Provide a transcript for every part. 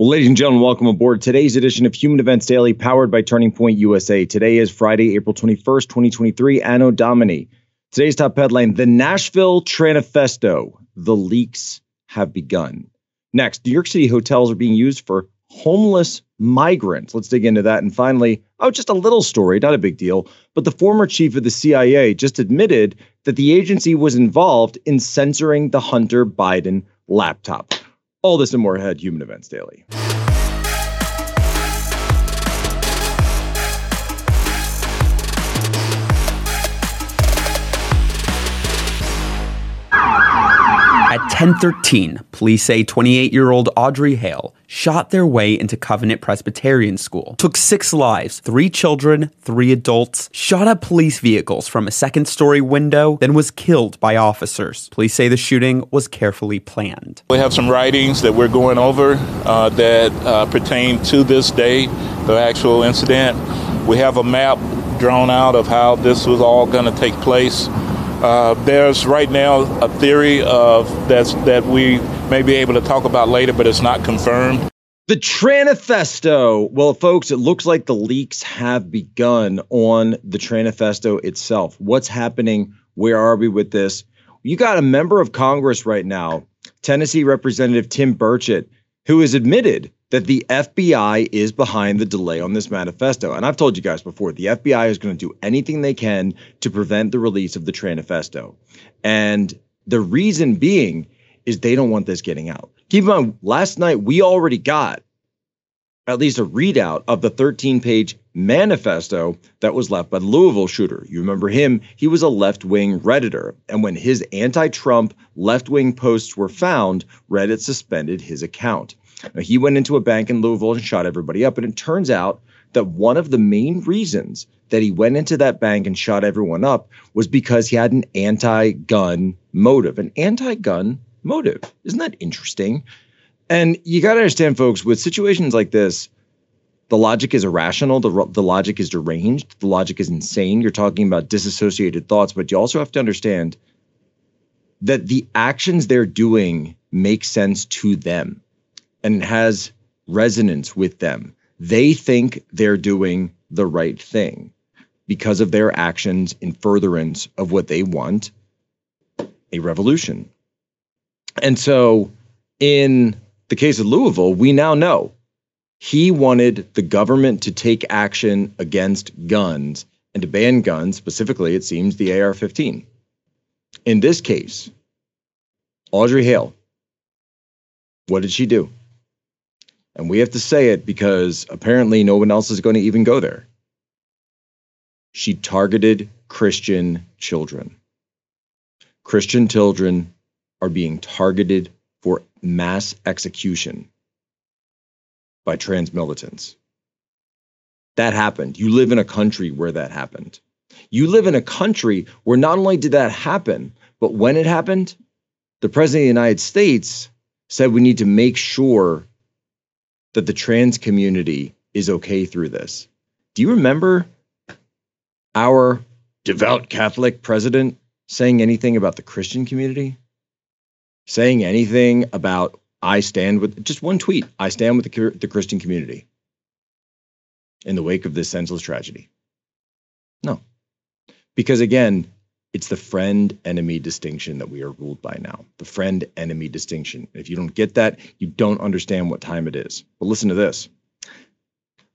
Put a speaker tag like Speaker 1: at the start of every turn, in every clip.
Speaker 1: Well, ladies and gentlemen, welcome aboard today's edition of Human Events Daily, powered by Turning Point USA. Today is Friday, April 21st, 2023, Anno Domini. Today's top headline The Nashville Tranifesto. The leaks have begun. Next, New York City hotels are being used for homeless migrants. Let's dig into that. And finally, oh, just a little story, not a big deal, but the former chief of the CIA just admitted that the agency was involved in censoring the Hunter Biden laptop. All this and more ahead, Human Events Daily.
Speaker 2: 1013, police say 28-year-old Audrey Hale shot their way into Covenant Presbyterian School, took six lives, three children, three adults, shot at police vehicles from a second-story window, then was killed by officers. Police say the shooting was carefully planned.
Speaker 3: We have some writings that we're going over uh, that uh, pertain to this day, the actual incident. We have a map drawn out of how this was all going to take place. Uh, there's right now a theory of that's that we may be able to talk about later, but it's not confirmed.
Speaker 1: The Tranifesto. Well, folks, it looks like the leaks have begun on the Tranifesto itself. What's happening? Where are we with this? You got a member of Congress right now, Tennessee Representative Tim Burchett, who has admitted that the FBI is behind the delay on this manifesto. And I've told you guys before, the FBI is going to do anything they can to prevent the release of the Tranifesto. And the reason being is they don't want this getting out. Keep in mind, last night we already got at least a readout of the 13 page manifesto that was left by the Louisville shooter. You remember him? He was a left wing Redditor. And when his anti Trump left wing posts were found, Reddit suspended his account. He went into a bank in Louisville and shot everybody up. And it turns out that one of the main reasons that he went into that bank and shot everyone up was because he had an anti gun motive, an anti gun motive. Isn't that interesting? And you got to understand, folks, with situations like this, the logic is irrational. The, the logic is deranged. The logic is insane. You're talking about disassociated thoughts, but you also have to understand that the actions they're doing make sense to them and has resonance with them. They think they're doing the right thing because of their actions in furtherance of what they want a revolution. And so, in the case of Louisville, we now know he wanted the government to take action against guns and to ban guns, specifically, it seems, the AR 15. In this case, Audrey Hale, what did she do? And we have to say it because apparently no one else is going to even go there. She targeted Christian children. Christian children are being targeted for mass execution by trans militants. That happened. You live in a country where that happened. You live in a country where not only did that happen, but when it happened, the President of the United States said we need to make sure that the trans community is okay through this. Do you remember our devout Catholic president saying anything about the Christian community? Saying anything about I stand with just one tweet, I stand with the, the Christian community in the wake of this senseless tragedy? No. Because again, it's the friend enemy distinction that we are ruled by now. The friend enemy distinction. If you don't get that, you don't understand what time it is. But listen to this.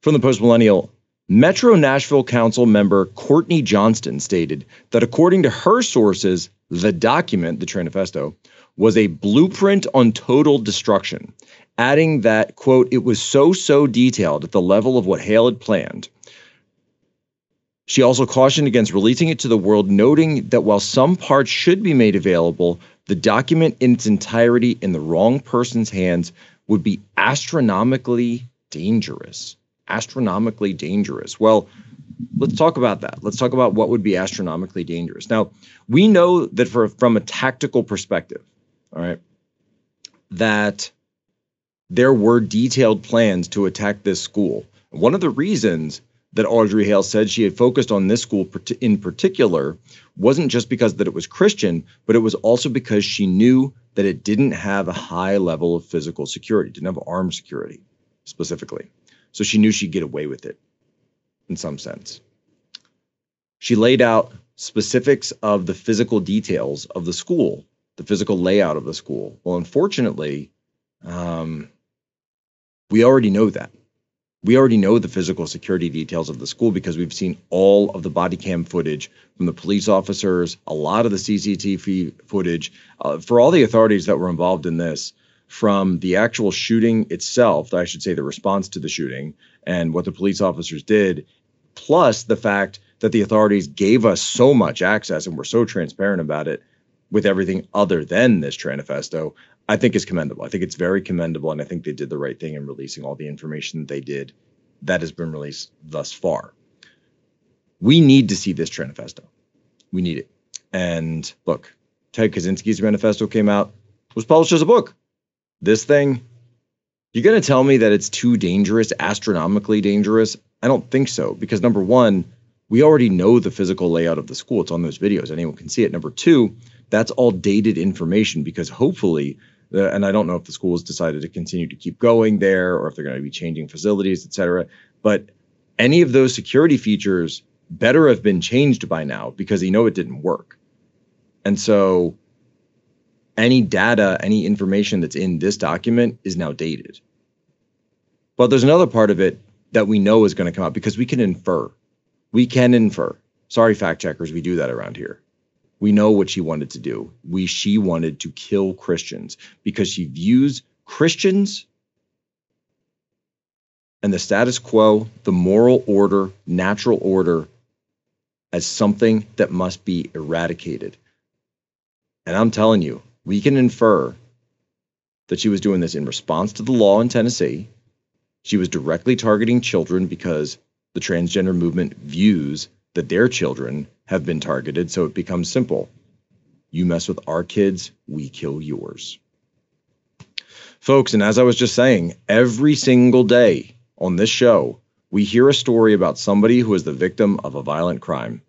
Speaker 1: From the Post Millennial, Metro Nashville Council member Courtney Johnston stated that according to her sources, the document, the Tranifesto, was a blueprint on total destruction, adding that, quote, it was so, so detailed at the level of what Hale had planned she also cautioned against releasing it to the world, noting that while some parts should be made available, the document in its entirety in the wrong person's hands would be astronomically dangerous. Astronomically dangerous. Well, let's talk about that. Let's talk about what would be astronomically dangerous. Now, we know that for from a tactical perspective, all right, that there were detailed plans to attack this school. One of the reasons that Audrey Hale said she had focused on this school in particular wasn't just because that it was Christian, but it was also because she knew that it didn't have a high level of physical security, didn't have armed security. specifically. So she knew she'd get away with it in some sense. She laid out specifics of the physical details of the school, the physical layout of the school. Well, unfortunately, um, we already know that. We already know the physical security details of the school because we've seen all of the body cam footage from the police officers, a lot of the CCTV footage. Uh, for all the authorities that were involved in this, from the actual shooting itself, I should say the response to the shooting and what the police officers did, plus the fact that the authorities gave us so much access and were so transparent about it with everything other than this Tranifesto, I think is commendable. I think it's very commendable, and I think they did the right thing in releasing all the information that they did that has been released thus far. We need to see this manifesto. We need it. And look, Ted Kaczynski's manifesto came out, was published as a book. This thing, you're going to tell me that it's too dangerous, astronomically dangerous? I don't think so, because number one, we already know the physical layout of the school. It's on those videos. Anyone can see it. Number two, that's all dated information because hopefully, and I don't know if the school has decided to continue to keep going there or if they're going to be changing facilities, et cetera. But any of those security features better have been changed by now because they know it didn't work. And so any data, any information that's in this document is now dated. But there's another part of it that we know is going to come out because we can infer. We can infer. Sorry, fact checkers, we do that around here. We know what she wanted to do. We she wanted to kill Christians because she views Christians and the status quo, the moral order, natural order as something that must be eradicated. And I'm telling you, we can infer that she was doing this in response to the law in Tennessee. She was directly targeting children because the transgender movement views that their children have been targeted. So it becomes simple you mess with our kids, we kill yours. Folks, and as I was just saying, every single day on this show, we hear a story about somebody who is the victim of a violent crime.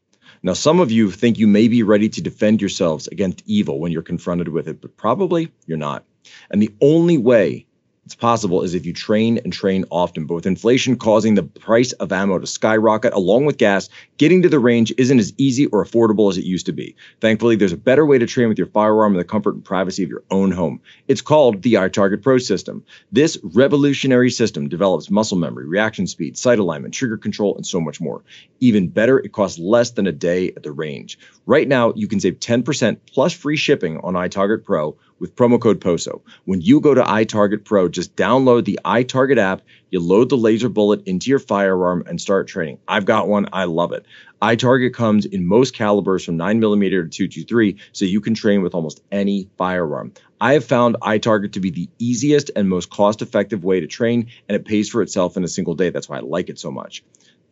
Speaker 1: Now, some of you think you may be ready to defend yourselves against evil when you're confronted with it, but probably you're not. And the only way it's possible is if you train and train often. But with inflation causing the price of ammo to skyrocket along with gas, getting to the range isn't as easy or affordable as it used to be. Thankfully, there's a better way to train with your firearm in the comfort and privacy of your own home. It's called the iTarget Pro system. This revolutionary system develops muscle memory, reaction speed, sight alignment, trigger control, and so much more. Even better, it costs less than a day at the range. Right now, you can save 10% plus free shipping on iTarget Pro with promo code POSO. When you go to iTarget Pro, just download the iTarget app, you load the laser bullet into your firearm and start training. I've got one, I love it. iTarget comes in most calibers from 9mm to 223, so you can train with almost any firearm. I have found iTarget to be the easiest and most cost effective way to train, and it pays for itself in a single day. That's why I like it so much.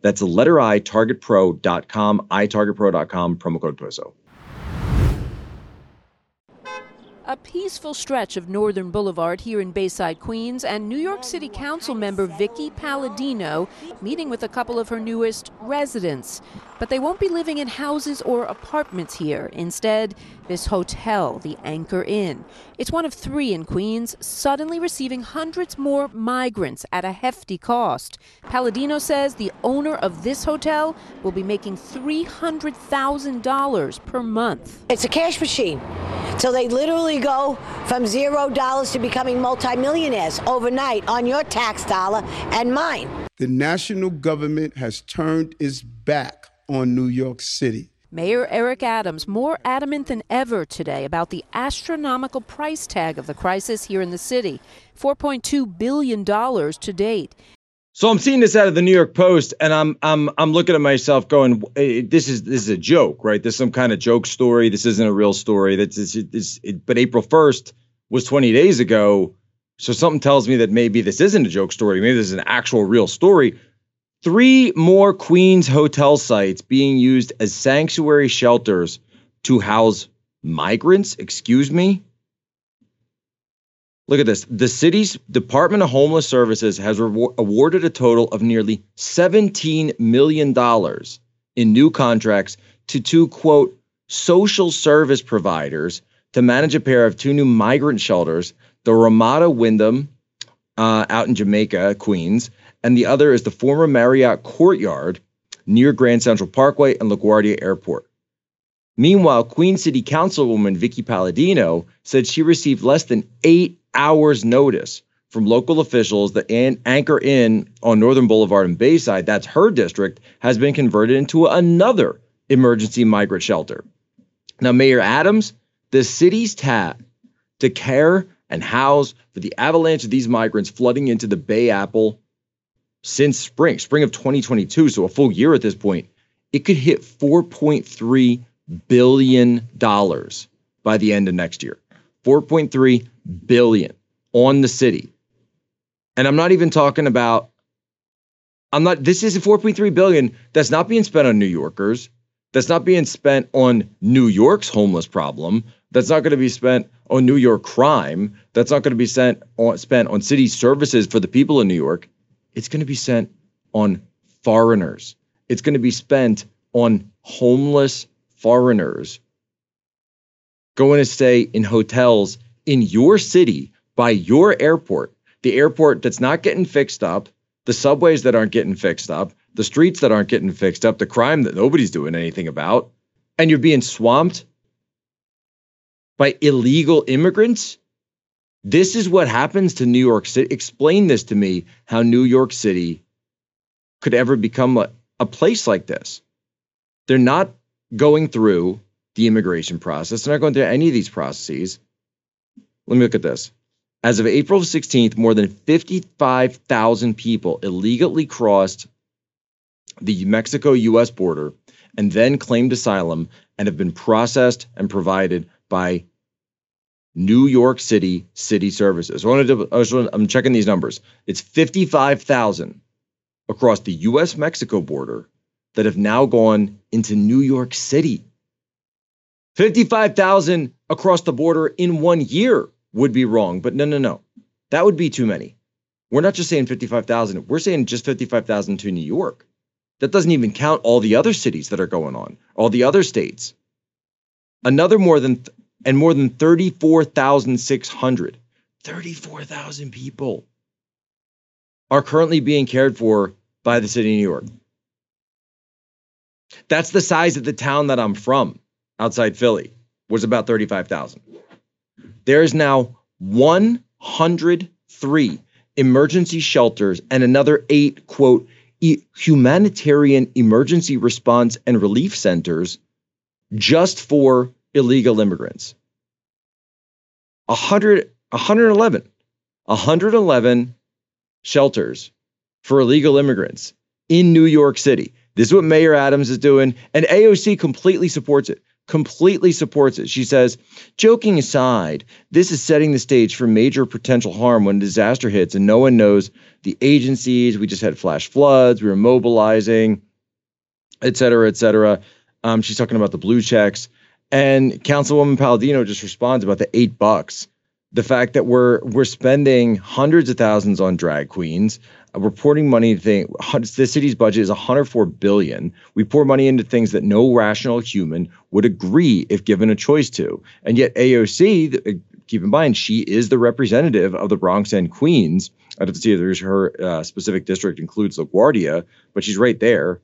Speaker 1: That's the letter I, targetpro.com, itargetpro.com, promo code POSO.
Speaker 4: A peaceful stretch of Northern Boulevard here in Bayside, Queens, and New York City Council member Vicky Palladino meeting with a couple of her newest residents. But they won't be living in houses or apartments here. Instead, this hotel, the Anchor Inn. It's one of three in Queens, suddenly receiving hundreds more migrants at a hefty cost. Palladino says the owner of this hotel will be making $300,000 per month.
Speaker 5: It's a cash machine. So they literally go from zero dollars to becoming multimillionaires overnight on your tax dollar and mine.
Speaker 6: The national government has turned its back on New York City.
Speaker 4: Mayor Eric Adams more adamant than ever today about the astronomical price tag of the crisis here in the city $4.2 billion to date.
Speaker 1: So I'm seeing this out of the New York Post, and I'm I'm I'm looking at myself going, eh, "This is this is a joke, right? This is some kind of joke story. This isn't a real story. That's this, this, it, but April 1st was 20 days ago, so something tells me that maybe this isn't a joke story. Maybe this is an actual real story. Three more Queens hotel sites being used as sanctuary shelters to house migrants. Excuse me. Look at this. The city's Department of Homeless Services has awarded a total of nearly $17 million in new contracts to two, quote, social service providers to manage a pair of two new migrant shelters, the Ramada Wyndham uh, out in Jamaica, Queens, and the other is the former Marriott Courtyard near Grand Central Parkway and LaGuardia Airport. Meanwhile, Queen City Councilwoman Vicky Palladino said she received less than eight hours' notice from local officials that an- Anchor Inn on Northern Boulevard and Bayside, that's her district, has been converted into another emergency migrant shelter. Now, Mayor Adams, the city's tab to care and house for the avalanche of these migrants flooding into the Bay Apple since spring, spring of 2022, so a full year at this point, it could hit 4.3 billion dollars by the end of next year. 4.3 billion on the city. And I'm not even talking about I'm not this is a 4.3 billion that's not being spent on New Yorkers. That's not being spent on New York's homeless problem. That's not going to be spent on New York crime. That's not going to be sent on, spent on city services for the people in New York. It's going to be sent on foreigners. It's going to be spent on homeless foreigners going to stay in hotels in your city by your airport, the airport that's not getting fixed up, the subways that aren't getting fixed up, the streets that aren't getting fixed up, the crime that nobody's doing anything about, and you're being swamped by illegal immigrants. This is what happens to New York City. Explain this to me how New York City could ever become a, a place like this. They're not going through the immigration process. They're not going through any of these processes. Let me look at this. As of April 16th, more than 55,000 people illegally crossed the Mexico US border and then claimed asylum and have been processed and provided by New York City City Services. To, I I'm checking these numbers. It's 55,000 across the US Mexico border that have now gone into New York City. 55,000 across the border in one year would be wrong, but no, no, no. That would be too many. We're not just saying 55,000, we're saying just 55,000 to New York. That doesn't even count all the other cities that are going on, all the other states. Another more than, th- and more than 34,600, 34,000 people are currently being cared for by the city of New York. That's the size of the town that I'm from, outside Philly, was about 35,000. There is now 103 emergency shelters and another eight, quote, humanitarian emergency response and relief centers just for illegal immigrants. 100, 111, 111 shelters for illegal immigrants in New York City. This is what Mayor Adams is doing, and AOC completely supports it. Completely supports it. She says, joking aside, this is setting the stage for major potential harm when disaster hits and no one knows the agencies. We just had flash floods, we were mobilizing, et cetera, et cetera. Um, she's talking about the blue checks. And Councilwoman Palladino just responds about the eight bucks. The fact that we're we're spending hundreds of thousands on drag queens, reporting money thing the city's budget is 104 billion. We pour money into things that no rational human would agree if given a choice to. And yet aoc uh, keep in mind she is the representative of the bronx and queens. I don't see if there's her uh, specific district includes laguardia but she's right there.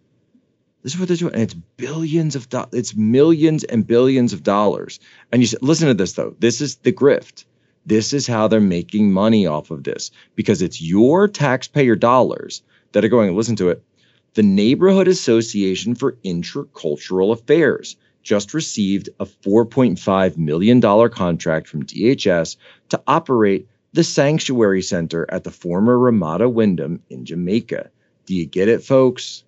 Speaker 1: This is what they're doing and it's billions of dollars it's millions and billions of dollars. And you said listen to this though. This is the grift this is how they're making money off of this because it's your taxpayer dollars that are going, listen to it. The Neighborhood Association for Intercultural Affairs just received a $4.5 million contract from DHS to operate the Sanctuary Center at the former Ramada Wyndham in Jamaica. Do you get it, folks?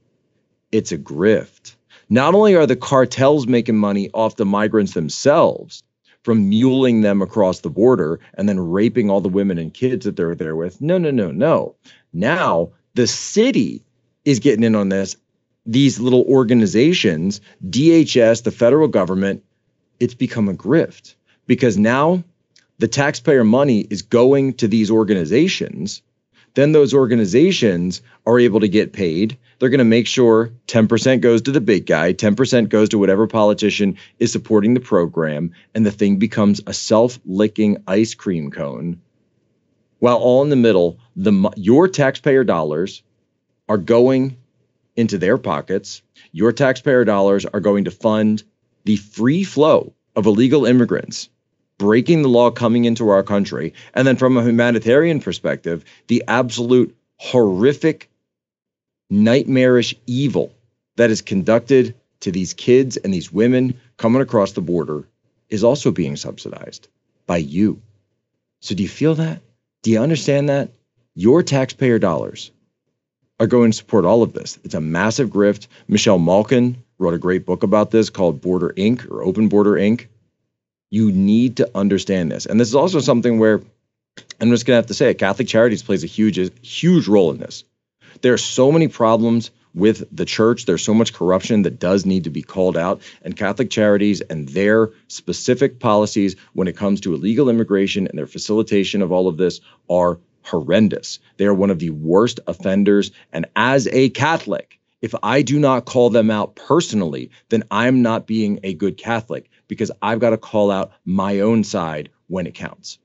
Speaker 1: It's a grift. Not only are the cartels making money off the migrants themselves, from muling them across the border and then raping all the women and kids that they're there with. No, no, no, no. Now the city is getting in on this. These little organizations, DHS, the federal government, it's become a grift because now the taxpayer money is going to these organizations. Then those organizations are able to get paid. They're going to make sure 10% goes to the big guy, 10% goes to whatever politician is supporting the program, and the thing becomes a self licking ice cream cone while all in the middle, the your taxpayer dollars are going into their pockets. Your taxpayer dollars are going to fund the free flow of illegal immigrants breaking the law coming into our country. And then from a humanitarian perspective, the absolute horrific, nightmarish evil that is conducted to these kids and these women coming across the border is also being subsidized by you. So do you feel that? Do you understand that? Your taxpayer dollars are going to support all of this. It's a massive grift. Michelle Malkin wrote a great book about this called Border Inc. or Open Border Inc. You need to understand this. And this is also something where I'm just going to have to say it Catholic Charities plays a huge, huge role in this. There are so many problems with the church. There's so much corruption that does need to be called out. And Catholic Charities and their specific policies when it comes to illegal immigration and their facilitation of all of this are horrendous. They are one of the worst offenders. And as a Catholic, if I do not call them out personally, then I'm not being a good Catholic because I've got to call out my own side when it counts.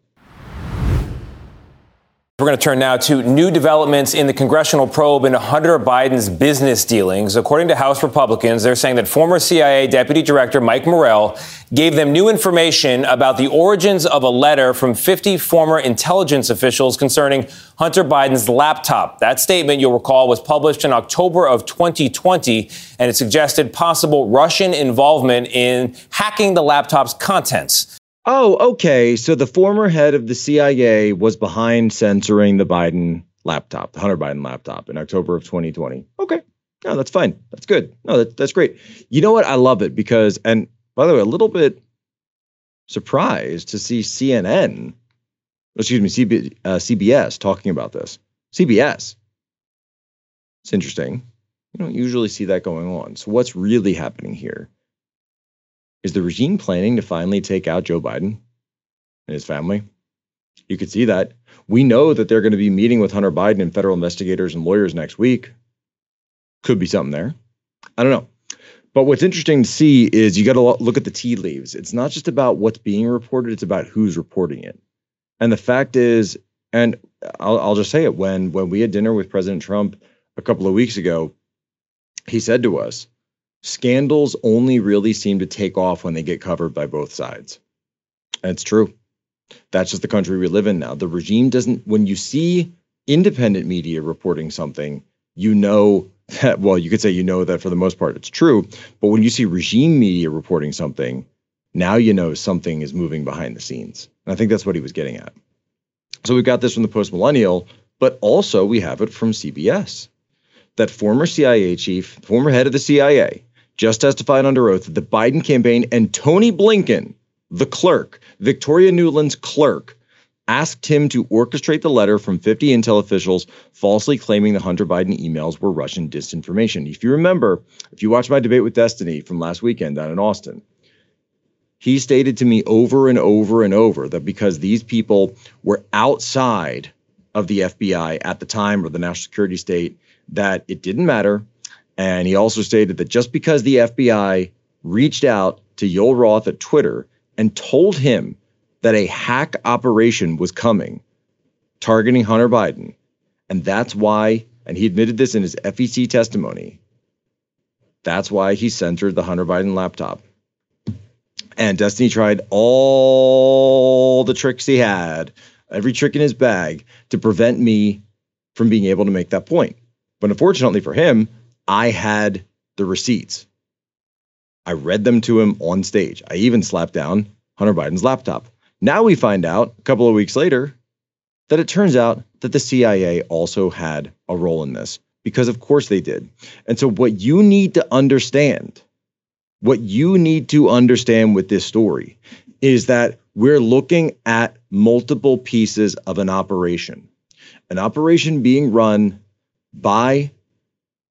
Speaker 7: We're going to turn now to new developments in the congressional probe into Hunter Biden's business dealings. According to House Republicans, they're saying that former CIA Deputy Director Mike Morell gave them new information about the origins of a letter from 50 former intelligence officials concerning Hunter Biden's laptop. That statement, you'll recall, was published in October of 2020, and it suggested possible Russian involvement in hacking the laptop's contents.
Speaker 1: Oh, okay. So the former head of the CIA was behind censoring the Biden laptop, the Hunter Biden laptop in October of 2020. Okay. No, that's fine. That's good. No, that, that's great. You know what? I love it because, and by the way, a little bit surprised to see CNN, excuse me, CB, uh, CBS talking about this. CBS. It's interesting. You don't usually see that going on. So, what's really happening here? Is the regime planning to finally take out Joe Biden and his family? You could see that. We know that they're going to be meeting with Hunter Biden and federal investigators and lawyers next week. Could be something there. I don't know. But what's interesting to see is you got to look at the tea leaves. It's not just about what's being reported, it's about who's reporting it. And the fact is, and I'll, I'll just say it when when we had dinner with President Trump a couple of weeks ago, he said to us, scandals only really seem to take off when they get covered by both sides. That's true. That's just the country we live in now. The regime doesn't, when you see independent media reporting something, you know that, well, you could say you know that for the most part it's true. But when you see regime media reporting something, now you know something is moving behind the scenes. And I think that's what he was getting at. So we've got this from the post millennial, but also we have it from CBS. That former CIA chief, former head of the CIA, just testified under oath that the Biden campaign and Tony Blinken, the clerk, Victoria Nuland's clerk, asked him to orchestrate the letter from 50 intel officials falsely claiming the Hunter Biden emails were Russian disinformation. If you remember, if you watched my debate with Destiny from last weekend down in Austin, he stated to me over and over and over that because these people were outside of the FBI at the time or the national security state, that it didn't matter and he also stated that just because the FBI reached out to Yoel Roth at Twitter and told him that a hack operation was coming targeting Hunter Biden, and that's why, and he admitted this in his FEC testimony, that's why he censored the Hunter Biden laptop. And Destiny tried all the tricks he had, every trick in his bag, to prevent me from being able to make that point. But unfortunately for him, I had the receipts. I read them to him on stage. I even slapped down Hunter Biden's laptop. Now we find out a couple of weeks later that it turns out that the CIA also had a role in this because of course they did. And so what you need to understand, what you need to understand with this story is that we're looking at multiple pieces of an operation. An operation being run by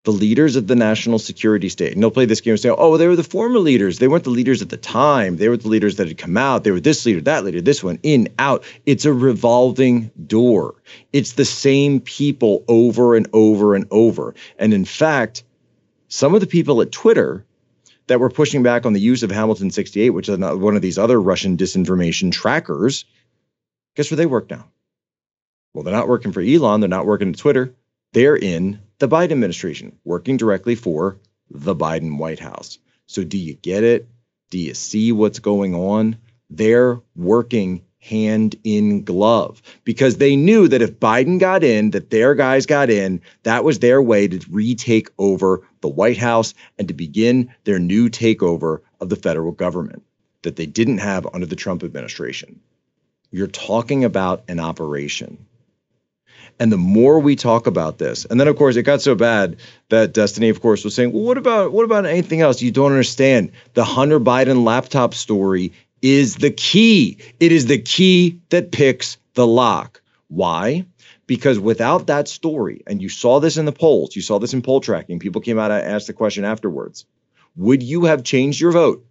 Speaker 1: the leaders of the national security state. And they'll play this game and say, oh, they were the former leaders. They weren't the leaders at the time. They were the leaders that had come out. They were this leader, that leader, this one, in, out. It's a revolving door. It's the same people over and over and over. And in fact, some of the people at Twitter that were pushing back on the use of Hamilton 68, which is one of these other Russian disinformation trackers, guess where they work now? Well, they're not working for Elon, they're not working at Twitter. They're in the Biden administration, working directly for the Biden White House. So, do you get it? Do you see what's going on? They're working hand in glove because they knew that if Biden got in, that their guys got in, that was their way to retake over the White House and to begin their new takeover of the federal government that they didn't have under the Trump administration. You're talking about an operation. And the more we talk about this, and then of course it got so bad that Destiny, of course, was saying, "Well, what about what about anything else? You don't understand. The Hunter Biden laptop story is the key. It is the key that picks the lock. Why? Because without that story, and you saw this in the polls, you saw this in poll tracking. People came out and asked the question afterwards: Would you have changed your vote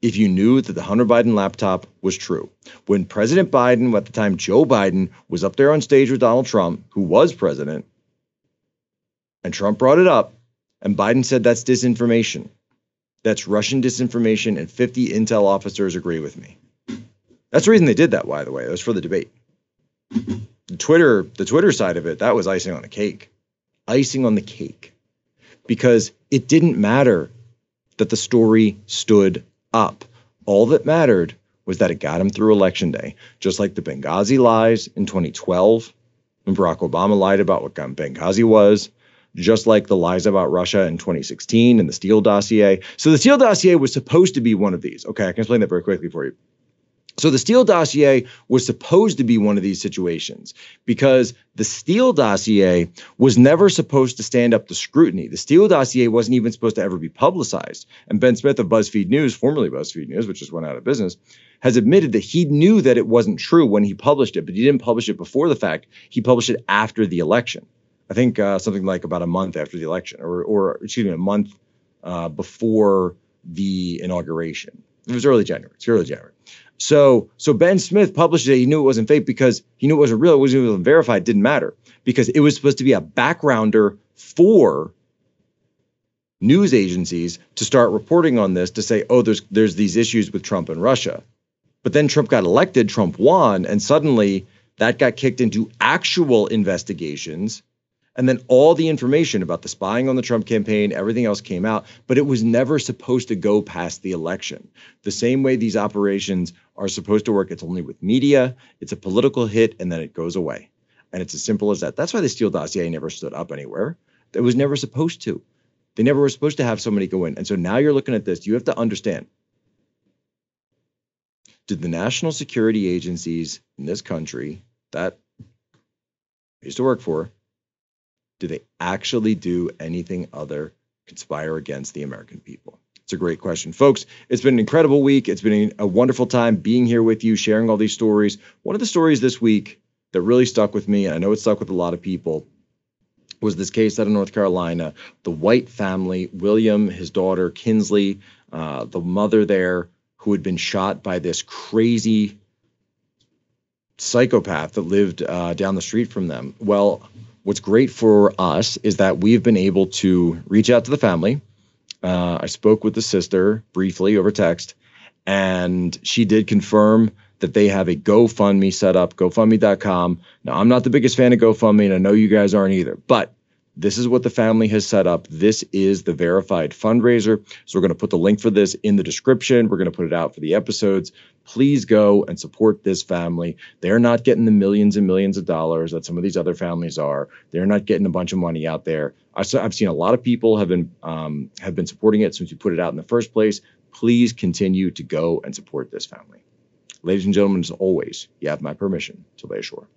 Speaker 1: if you knew that the Hunter Biden laptop was true. When President Biden, at the time Joe Biden, was up there on stage with Donald Trump, who was president, and Trump brought it up, and Biden said that's disinformation. That's Russian disinformation, and 50 intel officers agree with me. That's the reason they did that, by the way. It was for the debate. The Twitter, the Twitter side of it, that was icing on the cake. Icing on the cake. Because it didn't matter that the story stood up. All that mattered was that it got him through election day, just like the Benghazi lies in 2012 when Barack Obama lied about what Benghazi was, just like the lies about Russia in 2016 and the Steele dossier. So the Steele dossier was supposed to be one of these. Okay, I can explain that very quickly for you. So the Steele dossier was supposed to be one of these situations because the Steele dossier was never supposed to stand up to scrutiny. The Steele dossier wasn't even supposed to ever be publicized. And Ben Smith of BuzzFeed News, formerly BuzzFeed News, which just went out of business, has admitted that he knew that it wasn't true when he published it, but he didn't publish it before the fact. He published it after the election. I think uh, something like about a month after the election, or, or excuse me, a month uh, before the inauguration. It was early January. It's early January. So so Ben Smith published it. He knew it wasn't fake because he knew it wasn't real. It wasn't even verified. It didn't matter because it was supposed to be a backgrounder for news agencies to start reporting on this to say, oh, there's there's these issues with Trump and Russia. But then Trump got elected, Trump won, and suddenly that got kicked into actual investigations and then all the information about the spying on the Trump campaign, everything else came out, but it was never supposed to go past the election. The same way these operations are supposed to work, it's only with media, it's a political hit, and then it goes away. And it's as simple as that. That's why the Steele dossier never stood up anywhere. It was never supposed to. They never were supposed to have somebody go in. And so now you're looking at this, you have to understand. Did the national security agencies in this country that I used to work for, do they actually do anything other conspire against the American people? It's a great question. Folks, it's been an incredible week. It's been a wonderful time being here with you, sharing all these stories. One of the stories this week that really stuck with me, and I know it stuck with a lot of people, was this case out of North Carolina. The White family, William, his daughter, Kinsley, uh, the mother there, who had been shot by this crazy psychopath that lived uh, down the street from them. Well, what's great for us is that we've been able to reach out to the family. Uh, I spoke with the sister briefly over text, and she did confirm that they have a GoFundMe set up, GoFundMe.com. Now, I'm not the biggest fan of GoFundMe, and I know you guys aren't either, but this is what the family has set up. This is the verified fundraiser. So we're going to put the link for this in the description. We're going to put it out for the episodes. Please go and support this family. They're not getting the millions and millions of dollars that some of these other families are. They're not getting a bunch of money out there. I've seen a lot of people have been um, have been supporting it since we put it out in the first place. Please continue to go and support this family. Ladies and gentlemen, as always, you have my permission to lay ashore.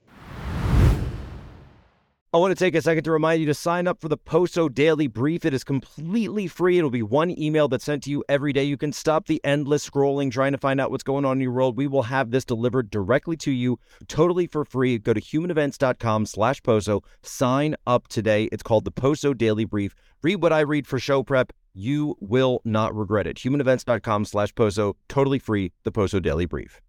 Speaker 8: I want to take a second to remind you to sign up for the Poso Daily Brief. It is completely free. It'll be one email that's sent to you every day. You can stop the endless scrolling trying to find out what's going on in your world. We will have this delivered directly to you totally for free. Go to humanevents.com slash Poso. Sign up today. It's called the Poso Daily Brief. Read what I read for show prep. You will not regret it. Humanevents.com slash Poso. Totally free. The Poso Daily Brief.